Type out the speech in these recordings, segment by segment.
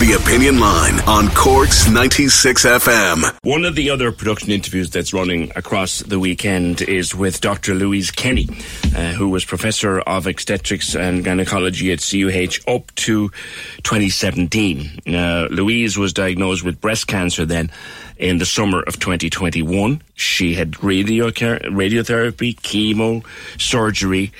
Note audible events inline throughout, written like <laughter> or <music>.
The Opinion Line on Cork's 96 FM. One of the other production interviews that's running across the weekend is with Dr. Louise Kenny, uh, who was Professor of Obstetrics and Gynecology at CUH up to 2017. Uh, Louise was diagnosed with breast cancer then in the summer of 2021. She had radio radiotherapy, chemo, surgery.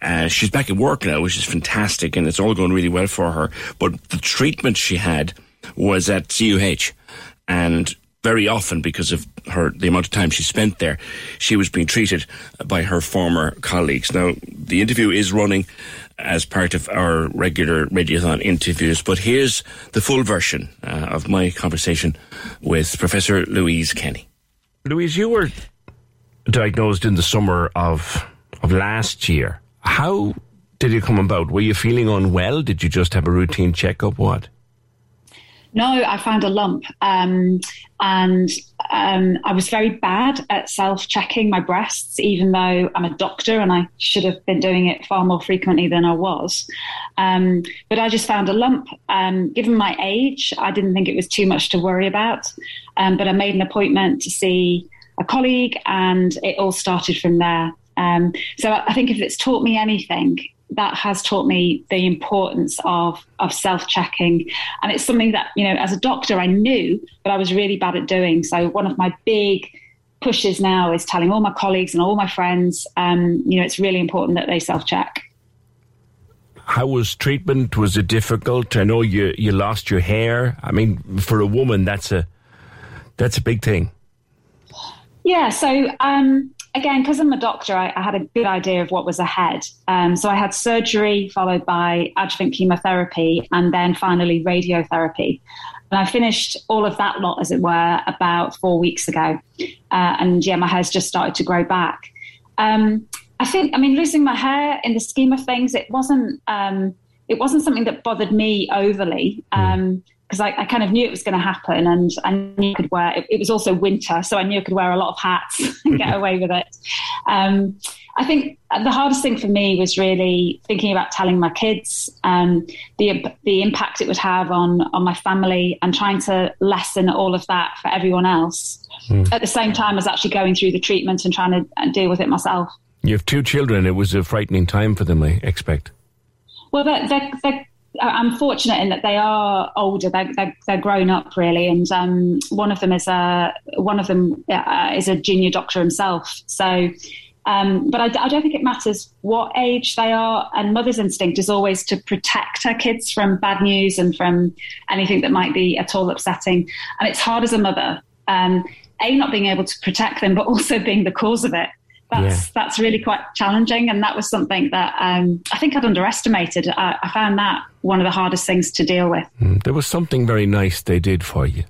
Uh, she's back at work now, which is fantastic, and it's all going really well for her. But the treatment she had was at CUH, and very often because of her the amount of time she spent there, she was being treated by her former colleagues. Now, the interview is running as part of our regular Radiothon interviews, but here's the full version uh, of my conversation with Professor Louise Kenny. Louise, you were diagnosed in the summer of of last year. How did it come about? Were you feeling unwell? Did you just have a routine checkup? What? No, I found a lump, um, and um, I was very bad at self-checking my breasts, even though I'm a doctor and I should have been doing it far more frequently than I was. Um, but I just found a lump. Um, given my age, I didn't think it was too much to worry about. Um, but I made an appointment to see a colleague, and it all started from there. Um, so I think if it's taught me anything, that has taught me the importance of of self checking, and it's something that you know as a doctor I knew, but I was really bad at doing. So one of my big pushes now is telling all my colleagues and all my friends, um, you know, it's really important that they self check. How was treatment? Was it difficult? I know you you lost your hair. I mean, for a woman, that's a that's a big thing. Yeah. So. Um, again, because I'm a doctor, I, I, had a good idea of what was ahead. Um, so I had surgery followed by adjuvant chemotherapy and then finally radiotherapy. And I finished all of that lot, as it were, about four weeks ago. Uh, and yeah, my hair's just started to grow back. Um, I think, I mean, losing my hair in the scheme of things, it wasn't. Um, it wasn't something that bothered me overly. Hmm. Um, because I, I, kind of knew it was going to happen and I knew I could wear it, it, was also winter so I knew I could wear a lot of hats <laughs> and get away with it. Um, I think the hardest thing for me was really thinking about telling my kids um, the the impact it would have on on my family and trying to lessen all of that for everyone else mm. at the same time as actually going through the treatment and trying to deal with it myself. You have two children. It was a frightening time for them I expect. Well they're, they're, they're I'm fortunate in that they are older. They're, they're, they're grown up really, and um, one of them is a one of them uh, is a junior doctor himself. So, um, but I, I, don't think it matters what age they are. And mother's instinct is always to protect her kids from bad news and from anything that might be at all upsetting. And it's hard as a mother, um, a not being able to protect them, but also being the cause of it that's yeah. that's really quite challenging, and that was something that um, I think I'd underestimated. I, I, found that one of the hardest things to deal with. Mm, there was something very nice they did for you.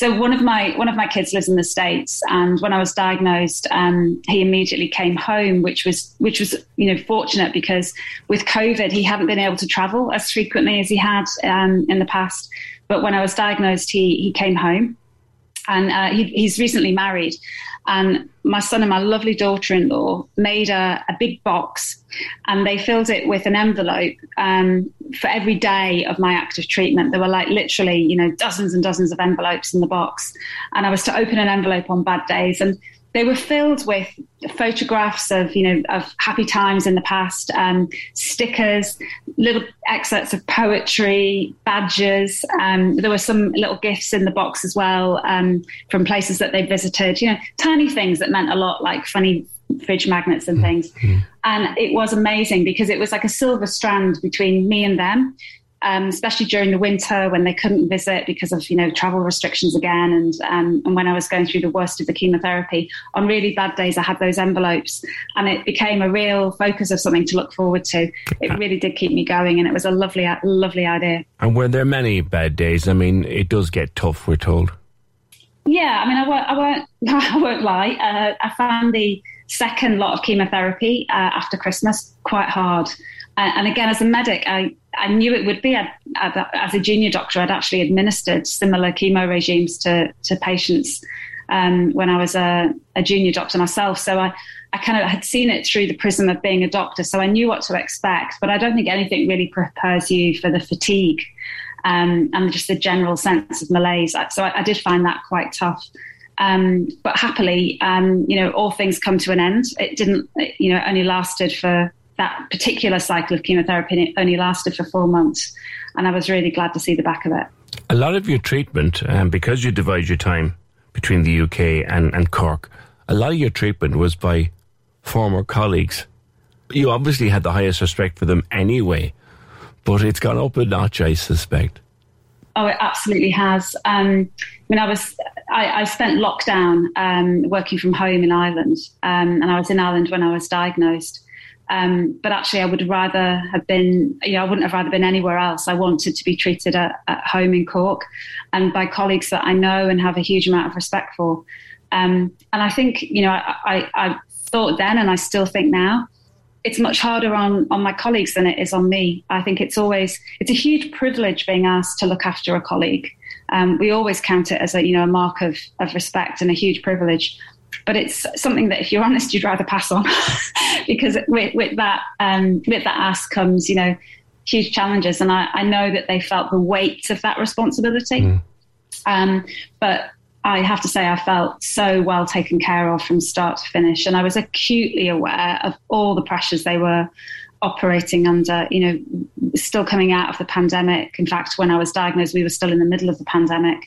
So one of my one of my kids lives in the states, and when I was diagnosed, um, he immediately came home, which was which was you know fortunate because with COVID he hadn't been able to travel as frequently as he had um, in the past. But when I was diagnosed, he he came home, and uh, he, he's recently married. And my son and my lovely daughter in law made a, a, big box and they filled it with an envelope um, for every day of my active treatment. There were like literally, you know, dozens and dozens of envelopes in the box. And I was to open an envelope on bad days. And they were filled with photographs of you know of happy times in the past, um, stickers, little excerpts of poetry, badges. Um, there were some little gifts in the box as well um, from places that they visited. You know, tiny things that meant a lot, like funny fridge magnets and things. Mm-hmm. And it was amazing because it was like a silver strand between me and them um, especially during the winter when they couldn't visit because of you know travel restrictions again, and um, and when I was going through the worst of the chemotherapy. On really bad days, I had those envelopes, and it became a real focus of something to look forward to. It really did keep me going, and it was a lovely, lovely idea. And were there many bad days? I mean, it does get tough. We're told. Yeah, I mean, I won't, I won't, <laughs> I won't lie. Uh, I found the second lot of chemotherapy uh, after Christmas quite hard. Uh, and again, as a medic, I, I knew it would be. as a junior doctor, I'd actually administered similar chemo regimes to, to patients um, when I was a, a, junior doctor myself. So I, I kind of had seen it through the prism of being a doctor. So I knew what to expect. But I don't think anything really prepares you for the fatigue um, and just the general sense of malaise. So I, I did find that quite tough. Um, but happily, um, you know, all things come to an end. It didn't, you know, it only lasted for that particular cycle of chemotherapy only lasted for four months. And I was really glad to see the back of it. A lot of your treatment, um, because you divide your time between the UK and, and Cork, a lot of your treatment was by former colleagues. You obviously had the highest respect for them anyway, but it's gone up a notch, I suspect. Oh, it absolutely has. Um, I mean, I was I, I spent lockdown um, working from home in Ireland, um, and I was in Ireland when I was diagnosed. Um, but actually, I would rather have been, you know, I wouldn't have rather been anywhere else. I wanted to be treated at, at home in Cork and by colleagues that I know and have a huge amount of respect for. Um, and I think, you know, I, I, I, thought then and I still think now, it's much harder on, on my colleagues than it is on me. I think it's always, it's a huge privilege being asked to look after a colleague. Um, we always count it as a, you know, a mark of, of respect and a huge privilege but it's something that if you're honest you'd rather pass on. <laughs> Because with, with that um, with that ask comes you know huge challenges. And I, I, know that they felt the weight of that responsibility. Mm. um, but I have to say I felt so well taken care of from start to finish. And I was acutely aware of all the pressures they were operating under you know still coming out of the pandemic. In fact when I was diagnosed we were still in the middle of the pandemic.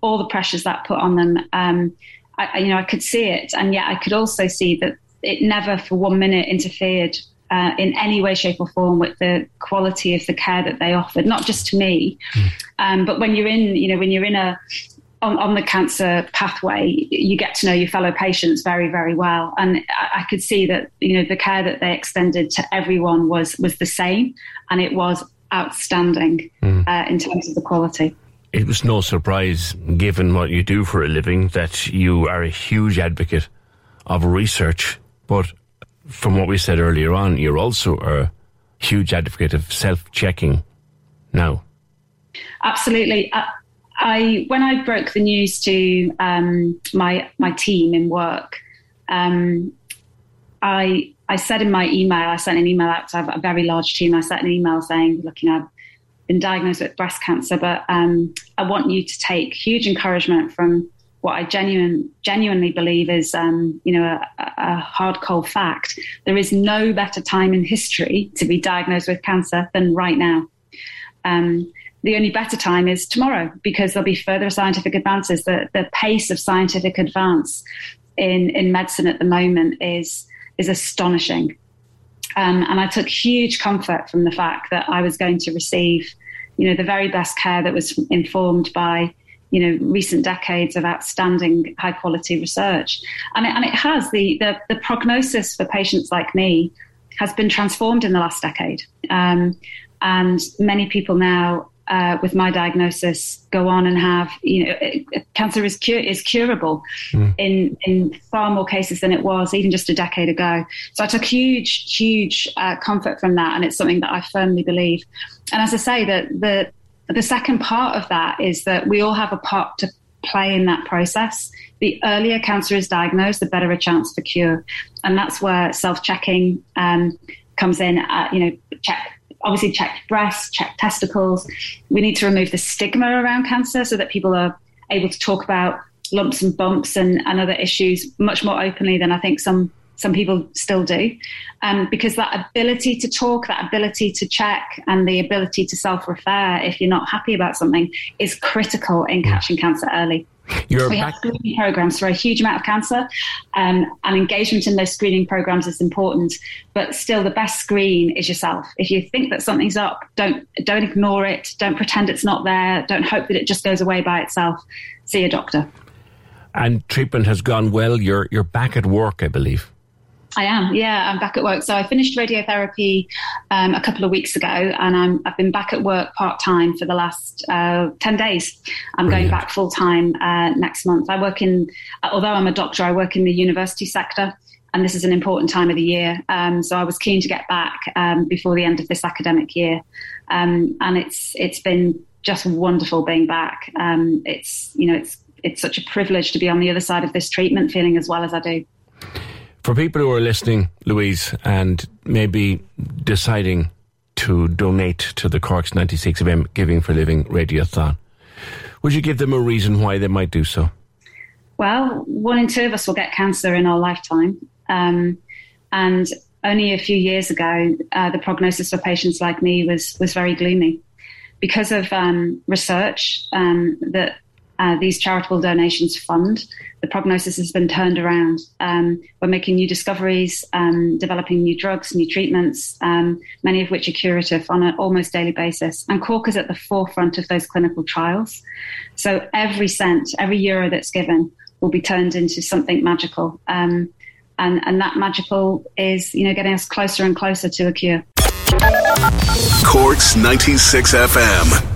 All the pressures that put on them um, I, you know, I could see it, and yet I could also see that it never for one minute interfered uh, in any way, shape, or form with the quality of the care that they offered, not just to me, mm. um, but when you're in, you know, when you're in a on, on, the cancer pathway, you get to know your fellow patients very, very well, and I, I could see that you know the care that they extended to everyone was was the same, and it was outstanding mm. uh, in terms of the quality it was no surprise, given what you do for a living, that you are a huge advocate of research. But from what we said earlier on, you're also a huge advocate of self checking now. Absolutely. I, I, when I broke the news to um, my my team in work, um, I I said in my email, I sent an email out to a very large team. I sent an email saying, look, you know, been diagnosed with breast cancer, but um, I want you to take huge encouragement from what I genuine, genuinely believe is, um, you know, a, a, hard cold fact. There is no better time in history to be diagnosed with cancer than right now. Um, the only better time is tomorrow because there'll be further scientific advances. The, the pace of scientific advance in, in medicine at the moment is is astonishing. Um, and I took huge comfort from the fact that I was going to receive, you know, the very best care that was informed by, you know, recent decades of outstanding high quality research. And it, and it has the, the, the prognosis for patients like me has been transformed in the last decade. Um, and many people now uh, with my diagnosis go on and have you know cancer is cure is curable mm. in in far more cases than it was even just a decade ago. So I took huge huge uh, comfort from that, and it's something that I firmly believe. And as I say, that the the second part of that is that we all have a part to play in that process. The earlier cancer is diagnosed, the better a chance for cure, and that's where self checking um, comes in. Uh, you know, check obviously check breasts, check testicles. We need to remove the stigma around cancer so that people are able to talk about lumps and bumps and, and other issues much more openly than I think some some people still do, um, because that ability to talk, that ability to check, and the ability to self refer if you're not happy about something is critical in catching cancer early. You're we back- have screening programs for a huge amount of cancer, um, and engagement in those screening programs is important. But still, the best screen is yourself. If you think that something's up, don't don't ignore it. Don't pretend it's not there. Don't hope that it just goes away by itself. See a doctor. and treatment has gone well. You're you're back at work, I believe. I am, yeah. I'm back at work. So I finished radiotherapy um, a couple of weeks ago, and I'm, I've been back at work part time for the last uh, ten days. I'm going back full time uh, next month. I work in, although I'm a doctor, I work in the university sector, and this is an important time of the year. Um, so I was keen to get back um, before the end of this academic year, um, and it's it's been just wonderful being back. Um, it's you know it's it's such a privilege to be on the other side of this treatment, feeling as well as I do. For people who are listening, Louise, and maybe deciding to donate to the Corks 96 FM Giving for Living Radiothon, would you give them a reason why they might do so? Well, one in two of us will get cancer in our lifetime. Um, and only a few years ago, uh, the prognosis for patients like me was, was very gloomy. Because of um, research um, that uh, these charitable donations fund, the prognosis has been turned around. Um, we're making new discoveries, um, developing new drugs, new treatments, um, many of which are curative on an almost daily basis. And Cork is at the forefront of those clinical trials. So every cent, every euro that's given will be turned into something magical. Um, and, and that magical is, you know, getting us closer and closer to a cure. Corks 96 FM.